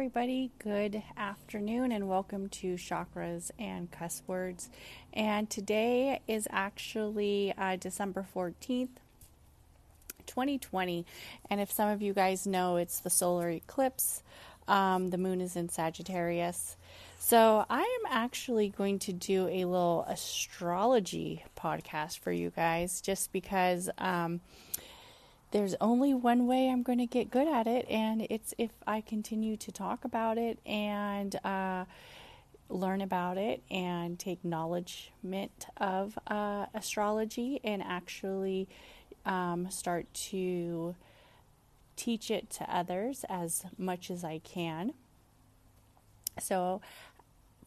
Everybody. Good afternoon, and welcome to Chakras and Cuss Words. And today is actually uh, December 14th, 2020. And if some of you guys know, it's the solar eclipse. Um, the moon is in Sagittarius. So, I am actually going to do a little astrology podcast for you guys just because. Um, there's only one way I'm going to get good at it, and it's if I continue to talk about it and uh, learn about it and take acknowledgement of uh, astrology and actually um, start to teach it to others as much as I can. So,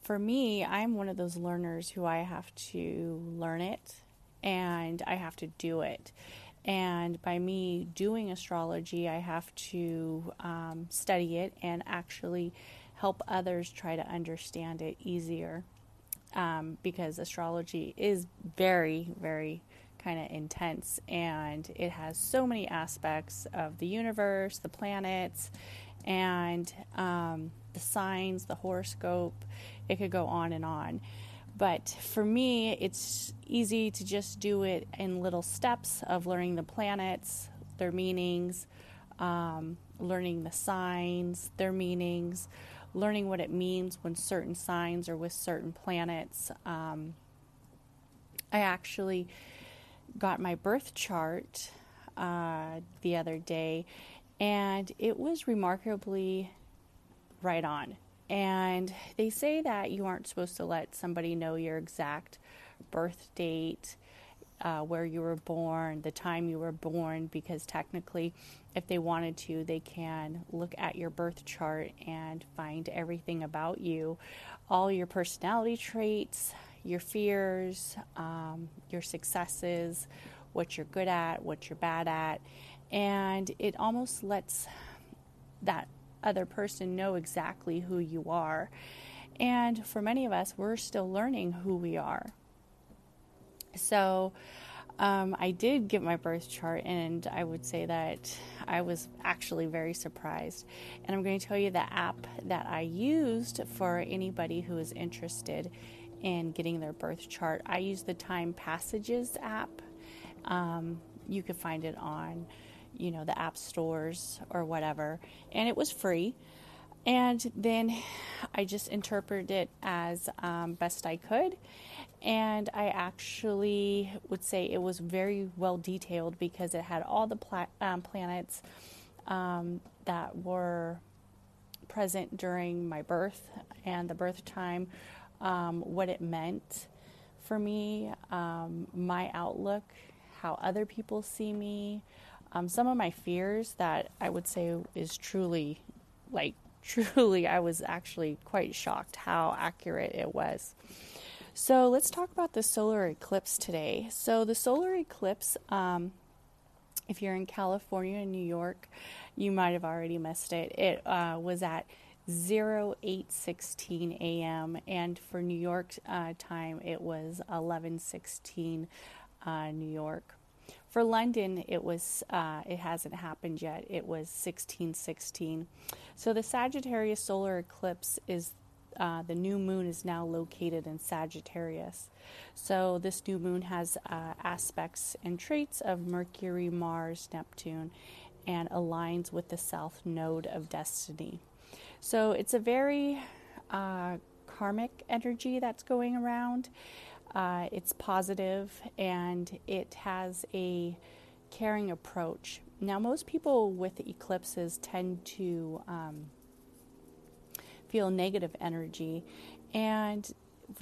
for me, I'm one of those learners who I have to learn it and I have to do it. And by me doing astrology, I have to um, study it and actually help others try to understand it easier. Um, because astrology is very, very kind of intense and it has so many aspects of the universe, the planets, and um, the signs, the horoscope. It could go on and on. But for me, it's easy to just do it in little steps of learning the planets, their meanings, um, learning the signs, their meanings, learning what it means when certain signs are with certain planets. Um, I actually got my birth chart uh, the other day, and it was remarkably right on. And they say that you aren't supposed to let somebody know your exact birth date, uh, where you were born, the time you were born, because technically, if they wanted to, they can look at your birth chart and find everything about you, all your personality traits, your fears, um, your successes, what you're good at, what you're bad at. And it almost lets that other person know exactly who you are. And for many of us, we're still learning who we are. So, um, I did get my birth chart, and I would say that I was actually very surprised. And I'm going to tell you the app that I used for anybody who is interested in getting their birth chart. I use the Time Passages app. Um, you can find it on you know, the app stores or whatever. And it was free. And then I just interpreted it as um, best I could. And I actually would say it was very well detailed because it had all the pla- um, planets um, that were present during my birth and the birth time, um, what it meant for me, um, my outlook, how other people see me, um, some of my fears that I would say is truly, like, truly, I was actually quite shocked how accurate it was. So let's talk about the solar eclipse today. So the solar eclipse, um, if you're in California and New York, you might have already missed it. It uh, was at 0816 a.m. and for New York uh, time it was 1116 uh, New York. For London, it was uh, it hasn't happened yet. It was 1616. So the Sagittarius solar eclipse is uh, the new moon is now located in Sagittarius. So this new moon has uh, aspects and traits of Mercury, Mars, Neptune, and aligns with the south node of destiny. So it's a very uh, karmic energy that's going around. Uh, it's positive and it has a caring approach. Now, most people with eclipses tend to um, feel negative energy, and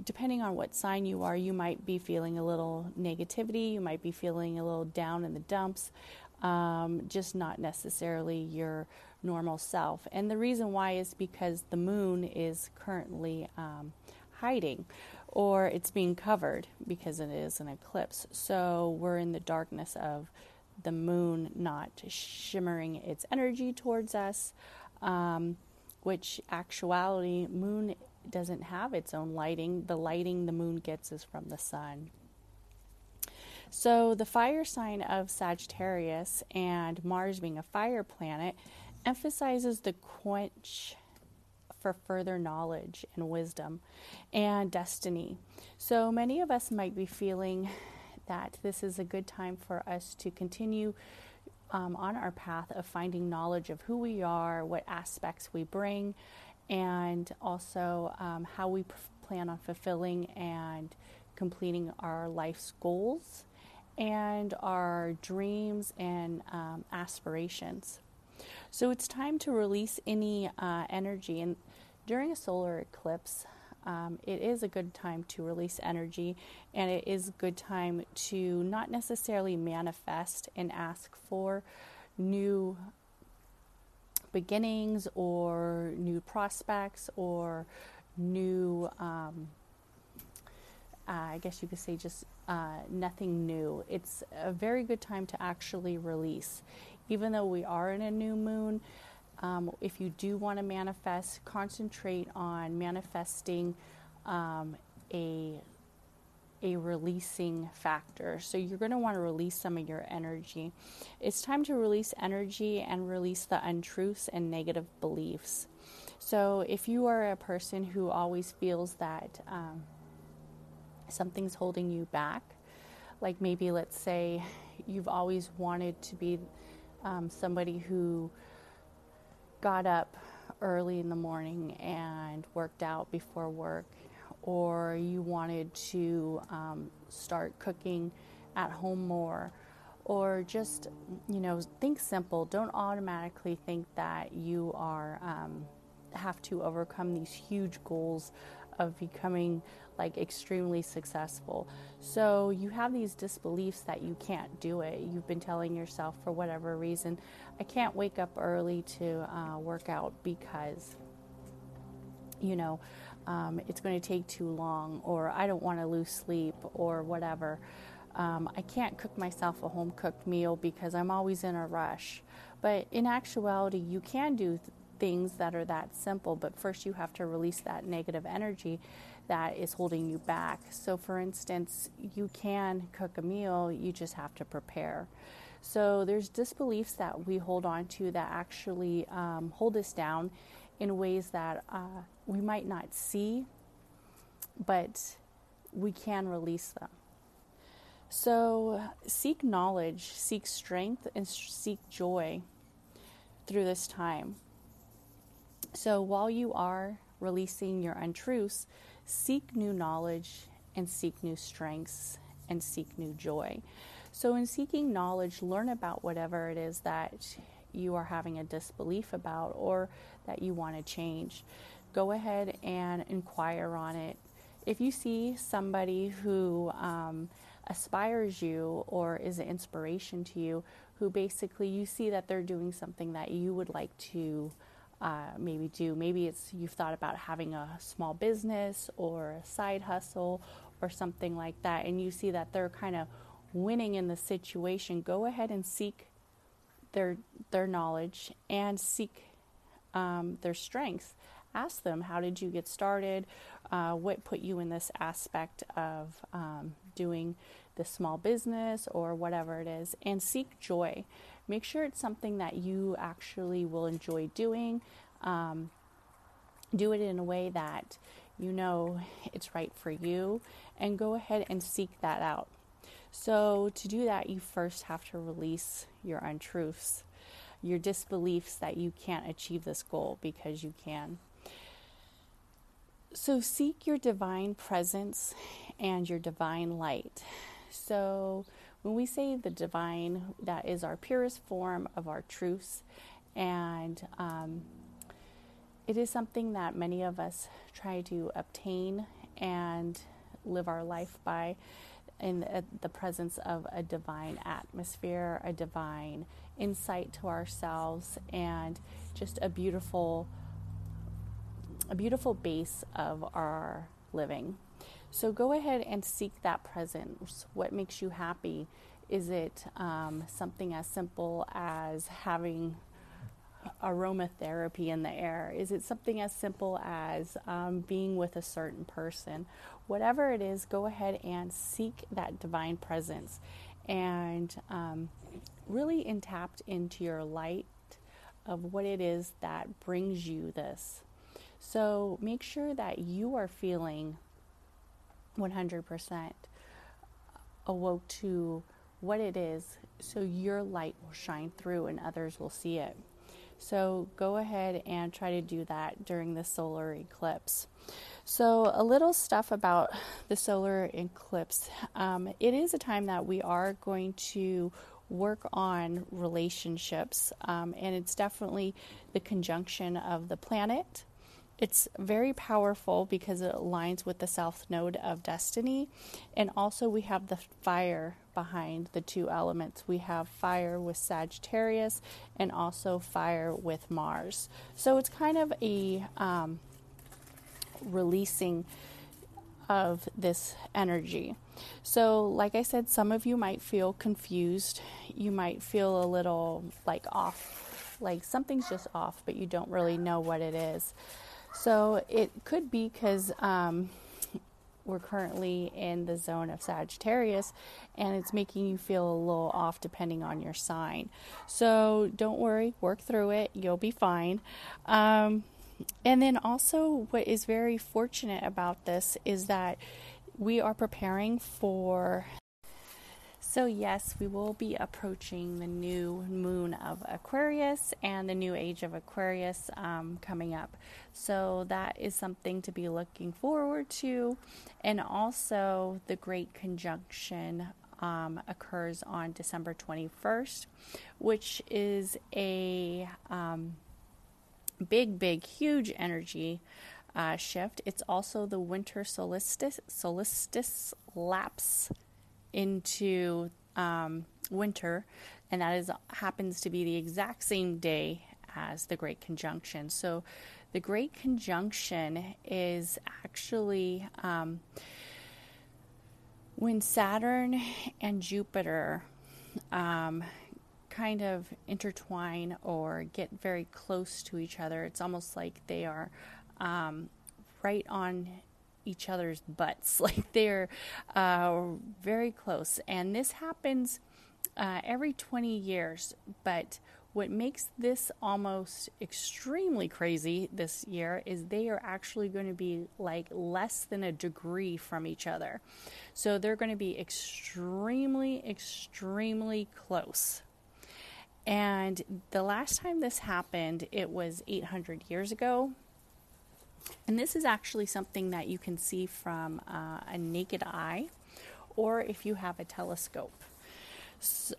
depending on what sign you are, you might be feeling a little negativity, you might be feeling a little down in the dumps. um, just not necessarily your normal self. And the reason why is because the moon is currently um, hiding or it's being covered because it is an eclipse. So we're in the darkness of the moon not shimmering its energy towards us, um, which actuality, moon doesn't have its own lighting. The lighting the moon gets is from the sun. So, the fire sign of Sagittarius and Mars being a fire planet emphasizes the quench for further knowledge and wisdom and destiny. So, many of us might be feeling that this is a good time for us to continue um, on our path of finding knowledge of who we are, what aspects we bring, and also um, how we plan on fulfilling and completing our life's goals and our dreams and um, aspirations. So it's time to release any uh, energy. And during a solar eclipse, um, it is a good time to release energy, and it is a good time to not necessarily manifest and ask for new beginnings or new prospects or new, um, uh, I guess you could say, just uh, nothing new. It's a very good time to actually release. Even though we are in a new moon, um, if you do want to manifest, concentrate on manifesting um, a a releasing factor. So you're going to want to release some of your energy. It's time to release energy and release the untruths and negative beliefs. So if you are a person who always feels that um, something's holding you back, like maybe let's say you've always wanted to be um, somebody who got up early in the morning and worked out before work, or you wanted to um, start cooking at home more, or just, you know, think simple. Don't automatically think that you are um, have to overcome these huge goals of becoming like extremely successful. So you have these disbeliefs that you can't do it. You've been telling yourself for whatever reason, I can't wake up early to uh, work out because, you know, um, it's going to take too long, or I don't want to lose sleep, or whatever. Um, I can't cook myself a home cooked meal because I'm always in a rush. But in actuality, you can do th- things that are that simple, but first you have to release that negative energy that is holding you back. So, for instance, you can cook a meal, you just have to prepare. So, there's disbeliefs that we hold on to that actually um, hold us down in ways that uh, we might not see, but we can release them. So, seek knowledge, seek strength, and seek joy through this time. So while you are releasing your untruths, seek new knowledge and seek new strengths and seek new joy. So, in seeking knowledge, learn about whatever it is that you are having a disbelief about or that you want to change. Go ahead and inquire on it. If you see somebody who um, aspires you or is an inspiration to you, who basically you see that they're doing something that you would like to uh, maybe do. Maybe it's you've thought about having a small business or a side hustle or something like that, and you see that they're kind of winning in the situation. Go ahead and seek their their knowledge and seek um, their strengths. Ask them, how did you get started? Uh, what put you in this aspect of um, doing this small business or whatever it is? And seek joy. Make sure it's something that you actually will enjoy doing. Um, do it in a way that you know it's right for you, and go ahead and seek that out. So, to do that, you first have to release your untruths, your disbeliefs that you can't achieve this goal because you can. So, seek your divine presence and your divine light. So, when we say the divine, that is our purest form of our truths, and um, it is something that many of us try to obtain and live our life by. in the presence of a divine atmosphere, a divine insight to ourselves, and just a beautiful, a beautiful base of our living. So go ahead and seek that presence. What makes you happy? Is it um, something as simple as having aromatherapy in the air? Is it something as simple as um, being with a certain person? Whatever it is, go ahead and seek that divine presence and um, really in tapped into your light of what it is that brings you this. So make sure that you are feeling 100% awoke to what it is so your light will shine through and others will see it. So go ahead and try to do that during the solar eclipse. So, a little stuff about the solar eclipse. Um, it is a time that we are going to work on relationships, um, and it's definitely the conjunction of the planet it's very powerful because it aligns with the south node of destiny. And also, we have the fire behind the two elements. We have fire with Sagittarius and also fire with Mars. So it's kind of a um, releasing of this energy. So, like I said, some of you might feel confused. You might feel a little like off, like something's just off, but you don't really know what it is. So it could be because um, we're currently in the zone of Sagittarius and it's making you feel a little off depending on your sign. So don't worry, work through it, you'll be fine. Um, and then also, what is very fortunate about this is that we are preparing for so, yes, we will be approaching the new moon of Aquarius and the new age of Aquarius um, coming up. So, that is something to be looking forward to. And also, the Great Conjunction um, occurs on December 21st, which is a um, big, big, huge energy. Uh, shift. It's also the winter solstice, solstice lapse into um, winter, and that is happens to be the exact same day as the Great Conjunction. So, the Great Conjunction is actually um, when Saturn and Jupiter um, kind of intertwine or get very close to each other. It's almost like they are um, right on each other's butts. Like they're uh, very close. And this happens uh, every 20 years. But what makes this almost extremely crazy this year is they are actually going to be like less than a degree from each other. So they're going to be extremely, extremely close. And the last time this happened, it was 800 years ago. And this is actually something that you can see from uh, a naked eye or if you have a telescope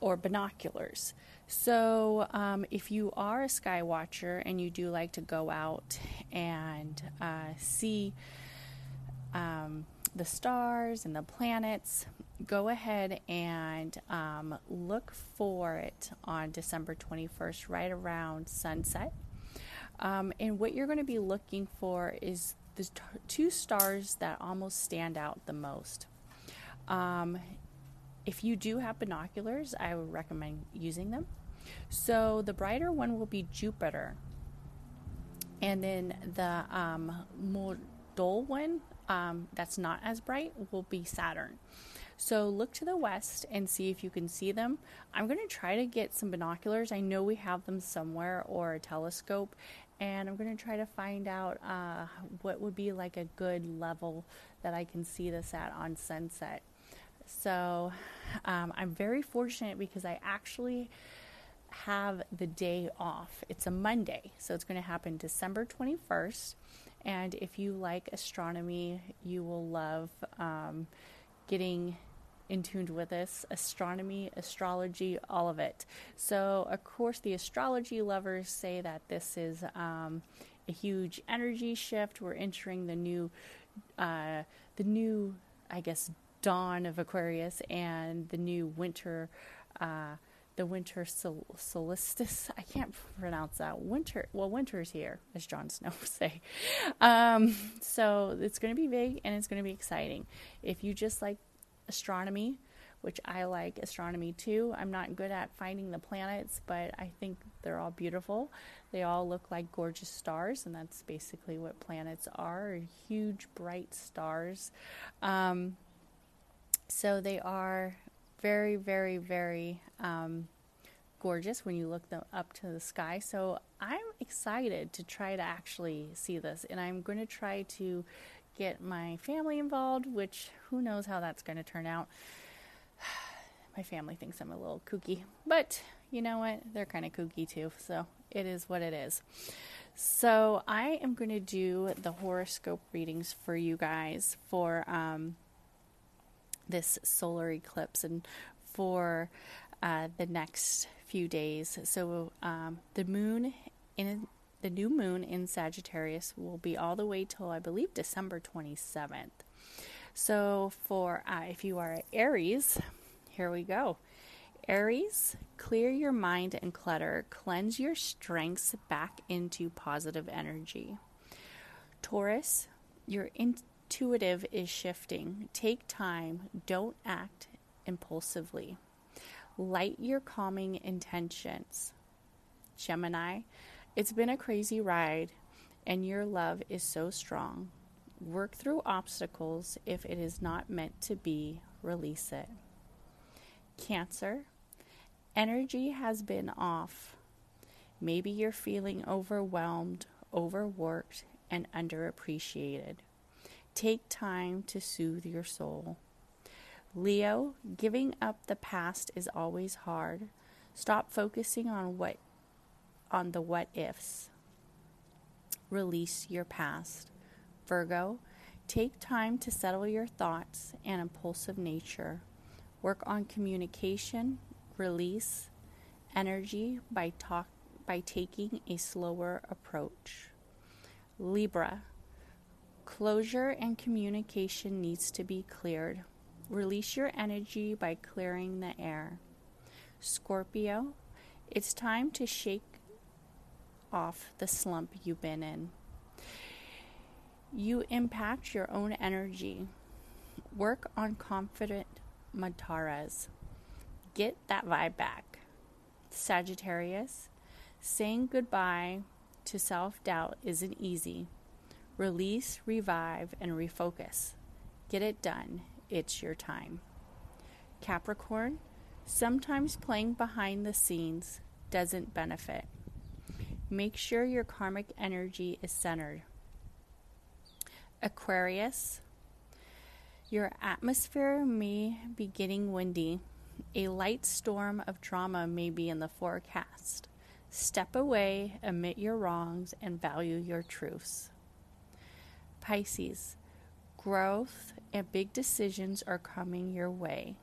or binoculars. So, um, if you are a sky watcher and you do like to go out and uh, see um, the stars and the planets, go ahead and um, look for it on December 21st, right around sunset. Um, and what you're going to be looking for is the t- two stars that almost stand out the most. Um, if you do have binoculars, I would recommend using them. So the brighter one will be Jupiter, and then the um, more dull one um, that's not as bright will be Saturn. So look to the west and see if you can see them. I'm going to try to get some binoculars. I know we have them somewhere or a telescope, and I'm going to try to find out uh, what would be like a good level that I can see this at on sunset. So um, I'm very fortunate because I actually have the day off. It's a Monday, so it's going to happen December 21st. And if you like astronomy, you will love um, getting in tuned with this astronomy, astrology, all of it. So, of course, the astrology lovers say that this is um, a huge energy shift. We're entering the new, uh, the new, I guess, dawn of Aquarius and the new winter, uh, the winter sol- solstice. I can't pronounce that. Winter, well, winter's here, as Jon Snow would say. Um, so it's going to be big and it's going to be exciting. If you just like astronomy, which I like astronomy too. I'm not good at finding the planets, but I think they're all beautiful. They all look like gorgeous stars, and that's basically what planets are huge, bright stars. Um, so they are very, very, very um, gorgeous when you look them up to the sky. So I'm excited to try to actually see this, and I'm going to try to get my family involved, which who knows how that's going to turn out. My family thinks I'm a little kooky, but you know what? They're kind of kooky too, so it is what it is. So I am going to do the horoscope readings for you guys for um, this solar eclipse and for uh, the next few days. So um, the moon in the new moon in Sagittarius will be all the way till I believe December 27th. So for uh, if you are Aries, here we go. Aries, clear your mind and clutter, cleanse your strengths back into positive energy. Taurus, your intuitive is shifting. Take time, don't act impulsively. Light your calming intentions. Gemini, it's been a crazy ride, and your love is so strong. Work through obstacles. If it is not meant to be, release it. Cancer, energy has been off. Maybe you're feeling overwhelmed, overworked, and underappreciated. Take time to soothe your soul. Leo, giving up the past is always hard. Stop focusing on what on the what ifs. Release your past. Virgo, take time to settle your thoughts and impulsive nature. Work on communication, release energy by talk by taking a slower approach. Libra, closure and communication needs to be cleared. Release your energy by clearing the air. Scorpio, it's time to shake off the slump you've been in. You impact your own energy. Work on confident mantras. Get that vibe back. Sagittarius, saying goodbye to self doubt isn't easy. Release, revive, and refocus. Get it done. It's your time. Capricorn, sometimes playing behind the scenes doesn't benefit. Make sure your karmic energy is centered. Aquarius, your atmosphere may be getting windy. A light storm of drama may be in the forecast. Step away, admit your wrongs, and value your truths. Pisces, growth and big decisions are coming your way.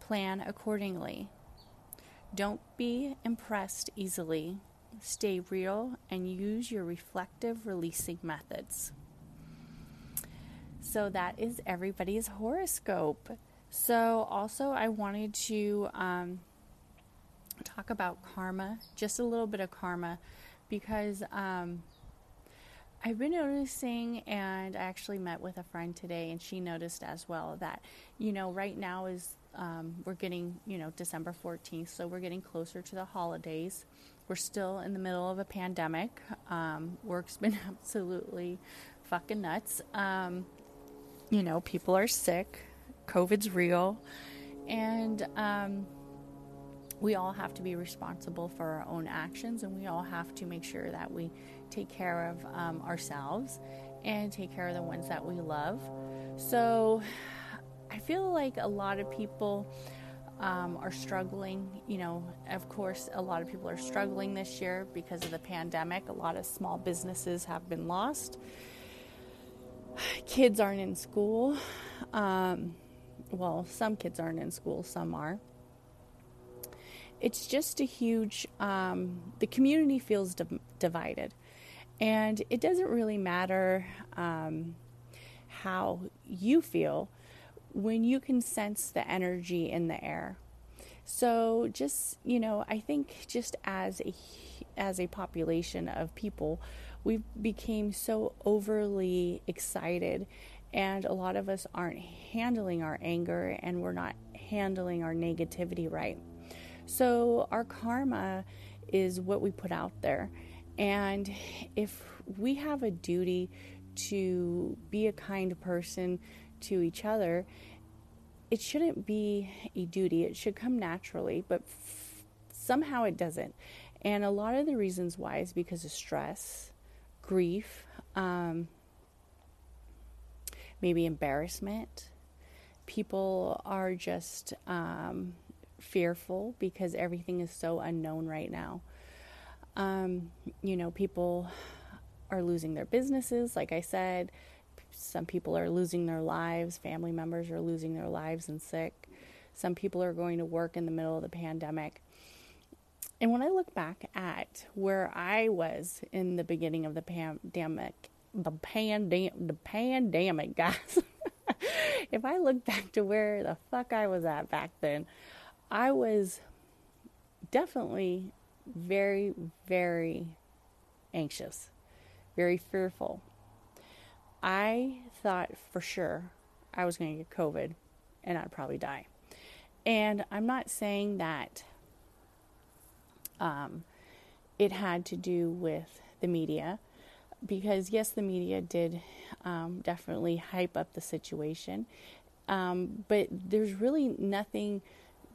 Plan accordingly. Don't be impressed easily. Stay real and use your reflective releasing methods. So that is everybody's horoscope. So, also, I wanted to um, talk about karma, just a little bit of karma, because um, I've been noticing, and I actually met with a friend today, and she noticed as well that, you know, right now is um, we're getting, you know, December 14th, so we're getting closer to the holidays. We're still in the middle of a pandemic. Um, work's been absolutely fucking nuts. Um, you know, people are sick, COVID's real, and um, we all have to be responsible for our own actions, and we all have to make sure that we take care of um, ourselves and take care of the ones that we love. So, I feel like a lot of people. Um, are struggling. You know, of course, a lot of people are struggling this year because of the pandemic. A lot of small businesses have been lost kids aren't in school. Um, well, some kids aren't in school, some are. It's just a huge, um, the community feels di- divided. And it doesn't really matter um, how you feel. When you can sense the energy in the air. So just, you know, I think just as a as a population of people, we became so overly excited and a lot of us aren't handling our anger and we're not handling our negativity right. So our karma is what we put out there. And if we have a duty to be a kind person to each other, it shouldn't be a duty. It should come naturally, but f- somehow it doesn't. And a lot of the reasons why is because of stress, grief, um, maybe embarrassment. People are just um, fearful because everything is so unknown right now. Um, you know, people are losing their businesses, like I said. Some people are losing their lives, family members are losing their lives and sick. Some people are going to work in the middle of the pandemic. And when I look back at where I was in the beginning of the pandemic, the pandemic, the pandemic, guys. if I look back to where the fuck I was at back then, I was definitely very, very anxious, very fearful. I thought for sure I was going to get COVID and I'd probably die. And I'm not saying that um, it had to do with the media, because yes, the media did um, definitely hype up the situation, um, but there's really nothing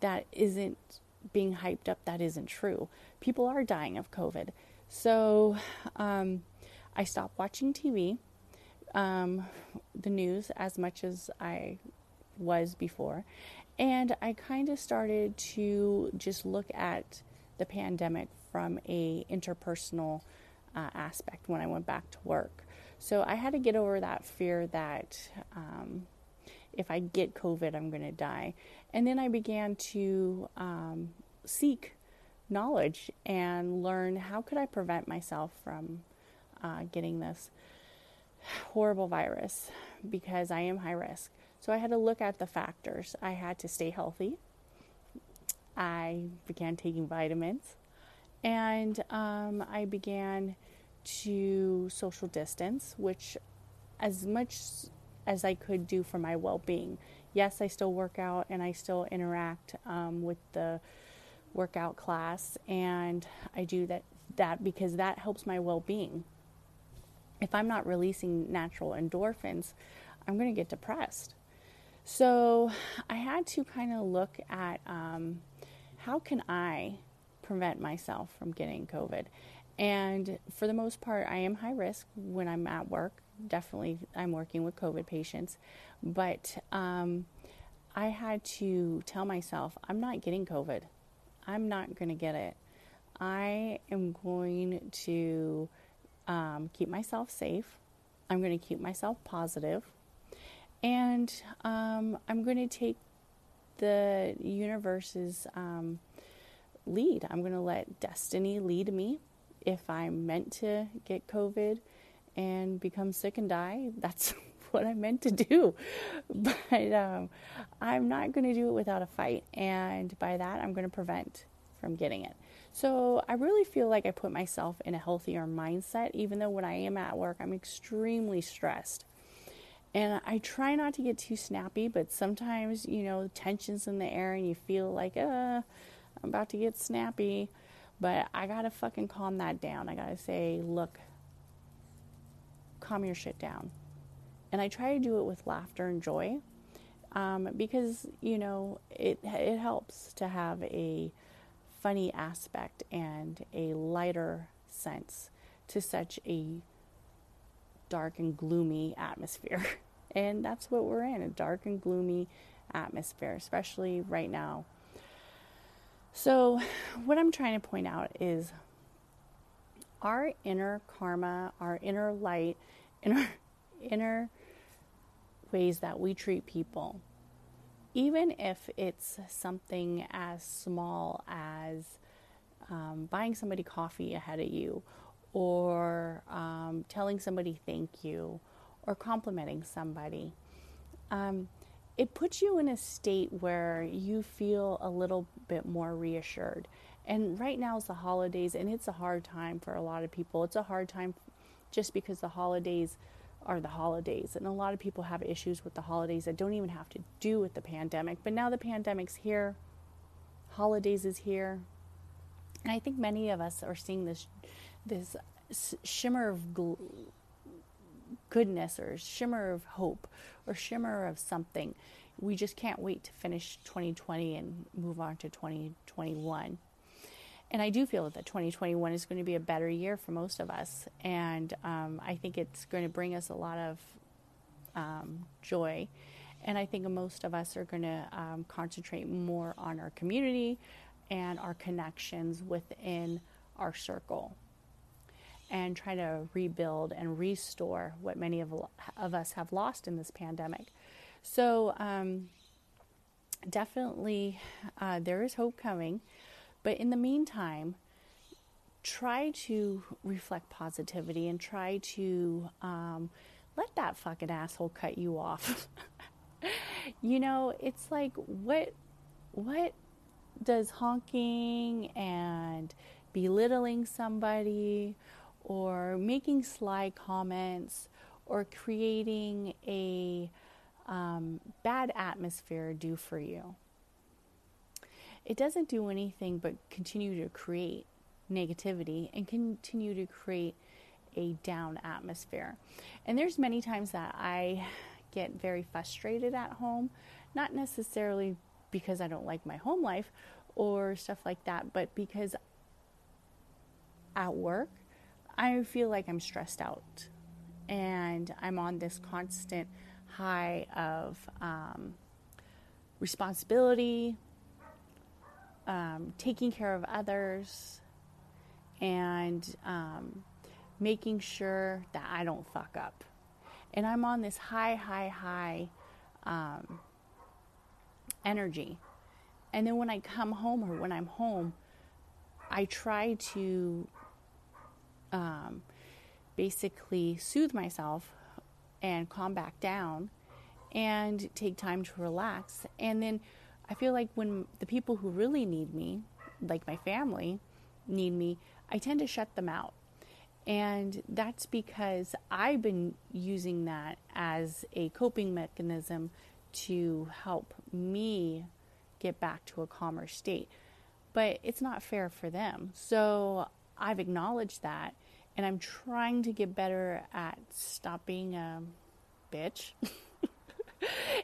that isn't being hyped up that isn't true. People are dying of COVID. So um, I stopped watching TV, um, the news, as much as I was before. And I kind of started to just look at the pandemic from a interpersonal uh, aspect when I went back to work. So I had to get over that fear that um, if I get COVID, I'm going to die. And then I began to um, seek knowledge and learn how could I prevent myself from uh, getting this horrible virus because I am high risk. So I had to look at the factors. I had to stay healthy. I began taking vitamins, and um, I began to social distance, which as much as I could do for my well being. Yes, I still work out and I still interact um, with the workout class, and I do that, that because that helps my well being. If I'm not releasing natural endorphins, I'm going to get depressed. So I had to kind of look at um, how can I prevent myself from getting COVID. And for the most part, I am high risk when I'm at work. Definitely, I'm working with COVID patients. But um, I had to tell myself, I'm not getting COVID. I'm not going to get it. I am going to um, keep myself safe. I'm going to keep myself positive. And um, I'm going to take the universe's um, lead. I'm going to let destiny lead me if I'm meant to get COVID and become sick and die, that's what I'm meant to do. But um, I'm not going to do it without a fight. And by that, I'm going to prevent from getting it. So I really feel like I put myself in a healthier mindset, even though when I am at work, I'm extremely stressed. And I try not to get too snappy, but sometimes, you know, tension's in the air and you feel like, uh, I'm about to get snappy. But I gotta fucking calm that down. I gotta say, look, calm your shit down. And I try to do it with laughter and joy um, because, you know, it, it helps to have a funny aspect and a lighter sense to such a dark and gloomy atmosphere. and that's what we're in a dark and gloomy atmosphere, especially right now so, what I'm trying to point out is our inner karma, our inner light, inner inner ways that we treat people, even if it's something as small as um, buying somebody coffee ahead of you, or um, telling somebody thank you, or complimenting somebody. Um, it puts you in a state where you feel a little bit more reassured. And right now is the holidays, and it's a hard time for a lot of people. It's a hard time just because the holidays are the holidays. And a lot of people have issues with the holidays that don't even have to do with the pandemic. But now the pandemic's here, holidays is here. And I think many of us are seeing this this shimmer of goodness or shimmer of hope or shimmer of something. We just can't wait to finish 2020 and move on to 2021. And I do feel that 2021 is going to be a better year for most of us. And um, I think it's going to bring us a lot of um, joy. And I think most of us are going to um, concentrate more on our community and our connections within our circle and try to rebuild and restore what many of, of us have lost in this pandemic. So, um, definitely, uh, there is hope coming. But in the meantime, try to reflect positivity and try to um, let that fucking asshole cut you off. you know, it's like what what does honking and belittling somebody or making sly comments or creating a um, bad atmosphere do for you? It doesn't do anything but continue to create negativity and continue to create a down atmosphere. And there's many times that I get very frustrated at home, not necessarily because I don't like my home life or stuff like that, but because at work I feel like I'm stressed out and I'm on this constant high of um, responsibility, um, taking care of others, and um, making sure that I don't fuck up. And I'm on this high, high, high um, energy. And then when I come home or when I'm home, I try to um, basically soothe myself and calm back down and take time to relax. And then I feel like when the people who really need me, like my family, need me, I tend to shut them out. And that's because I've been using that as a coping mechanism to help me get back to a calmer state. But it's not fair for them. So I've acknowledged that and I'm trying to get better at stopping a bitch.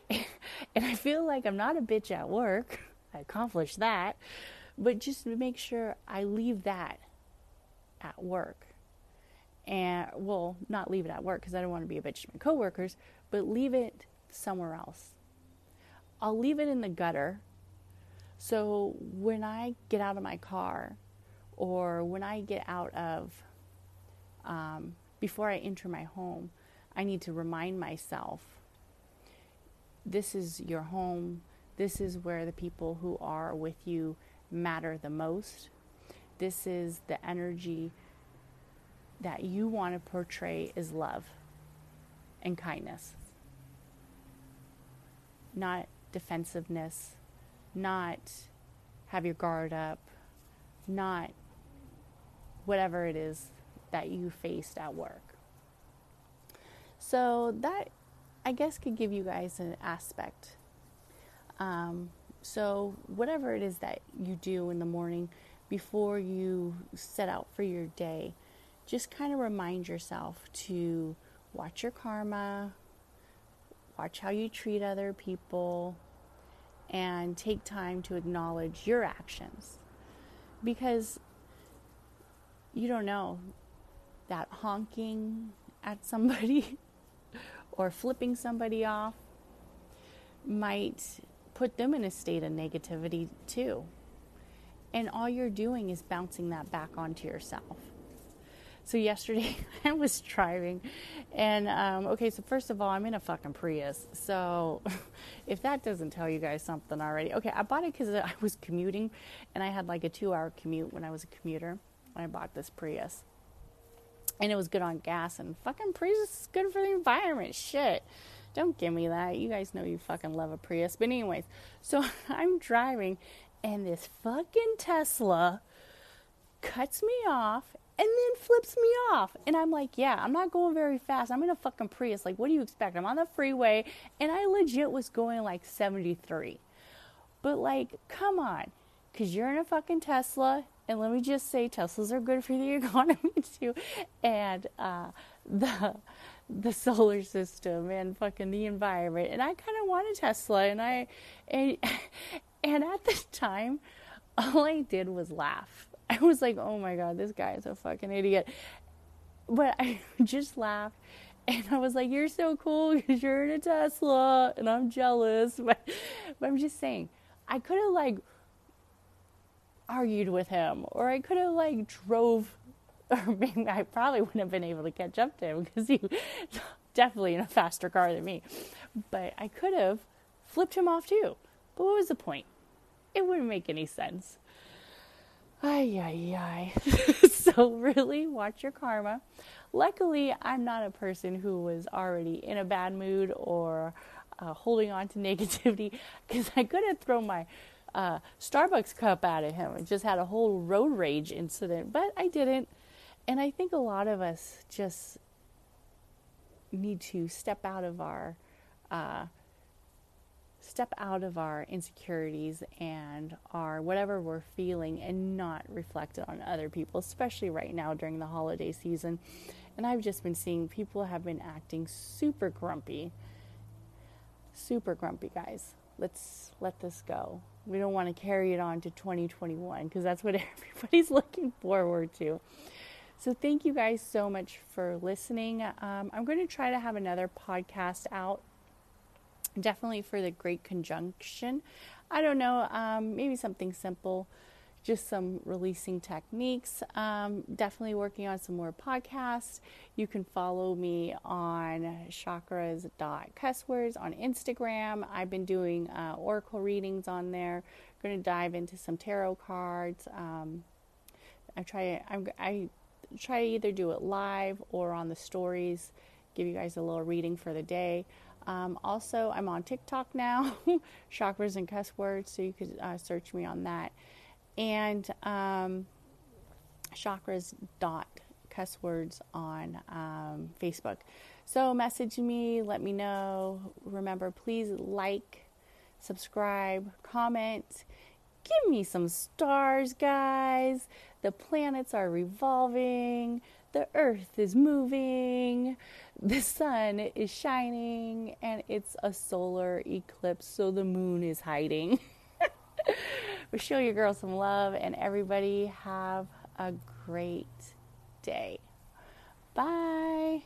and I feel like I'm not a bitch at work. I accomplished that. But just make sure I leave that at work. And, well, not leave it at work because I don't want to be a bitch to my coworkers, but leave it somewhere else. I'll leave it in the gutter. So when I get out of my car or when I get out of um, before I enter my home, I need to remind myself this is your home. This is where the people who are with you matter the most. This is the energy that you want to portray is love and kindness, not defensiveness, not have your guard up, not whatever it is that you faced at work. So that I guess could give you guys an aspect. Um, so whatever it is that you do in the morning before you set out for your day, just kind of remind yourself to watch your karma, watch how you treat other people, and take time to acknowledge your actions. Because you don't know, that honking at somebody or flipping somebody off might put them in a state of negativity too. And all you're doing is bouncing that back onto yourself. So, yesterday I was driving, and um, okay, so first of all, I'm in a fucking Prius. So, if that doesn't tell you guys something already, okay, I bought it because I was commuting and I had like a two hour commute when I was a commuter. and I bought this Prius and it was good on gas and fucking Prius is good for the environment. Shit. Don't give me that. You guys know you fucking love a Prius. But, anyways, so I'm driving and this fucking Tesla cuts me off and then flips me off. And I'm like, yeah, I'm not going very fast. I'm in a fucking Prius. Like, what do you expect? I'm on the freeway and I legit was going like 73. But, like, come on. Because you're in a fucking Tesla. And let me just say, Teslas are good for the economy too. And uh, the the solar system and fucking the environment. And I kind of want a Tesla. And I, and, and at the time, all I did was laugh. I was like, oh my God, this guy is a fucking idiot. But I just laughed. And I was like, you're so cool because you're in a Tesla. And I'm jealous. But, but I'm just saying, I could have like argued with him or I could have like drove or maybe I probably wouldn't have been able to catch up to him because he definitely in a faster car than me. But I could have flipped him off too. But what was the point? It wouldn't make any sense. Ay, ay, ay. so, really, watch your karma. Luckily, I'm not a person who was already in a bad mood or uh, holding on to negativity because I could have thrown my uh, Starbucks cup out of him and just had a whole road rage incident, but I didn't. And I think a lot of us just need to step out of our uh, step out of our insecurities and our whatever we're feeling and not reflect it on other people, especially right now during the holiday season. And I've just been seeing people have been acting super grumpy. Super grumpy, guys. Let's let this go. We don't want to carry it on to 2021 because that's what everybody's looking forward to. So, thank you guys so much for listening. Um, I'm going to try to have another podcast out definitely for the Great Conjunction. I don't know, um, maybe something simple, just some releasing techniques. Um, definitely working on some more podcasts. You can follow me on chakras.cusswords on Instagram. I've been doing uh, oracle readings on there. Going to dive into some tarot cards. Um, I try. I'm, I try to either do it live or on the stories. Give you guys a little reading for the day. Um, also, I'm on TikTok now, chakras and cuss words, so you could uh, search me on that. And um, chakras dot cuss words on um, Facebook. So message me, let me know. Remember, please like, subscribe, comment. Give me some stars, guys. The planets are revolving the earth is moving, the sun is shining, and it's a solar eclipse, so the moon is hiding. but show your girl some love, and everybody have a great day. Bye.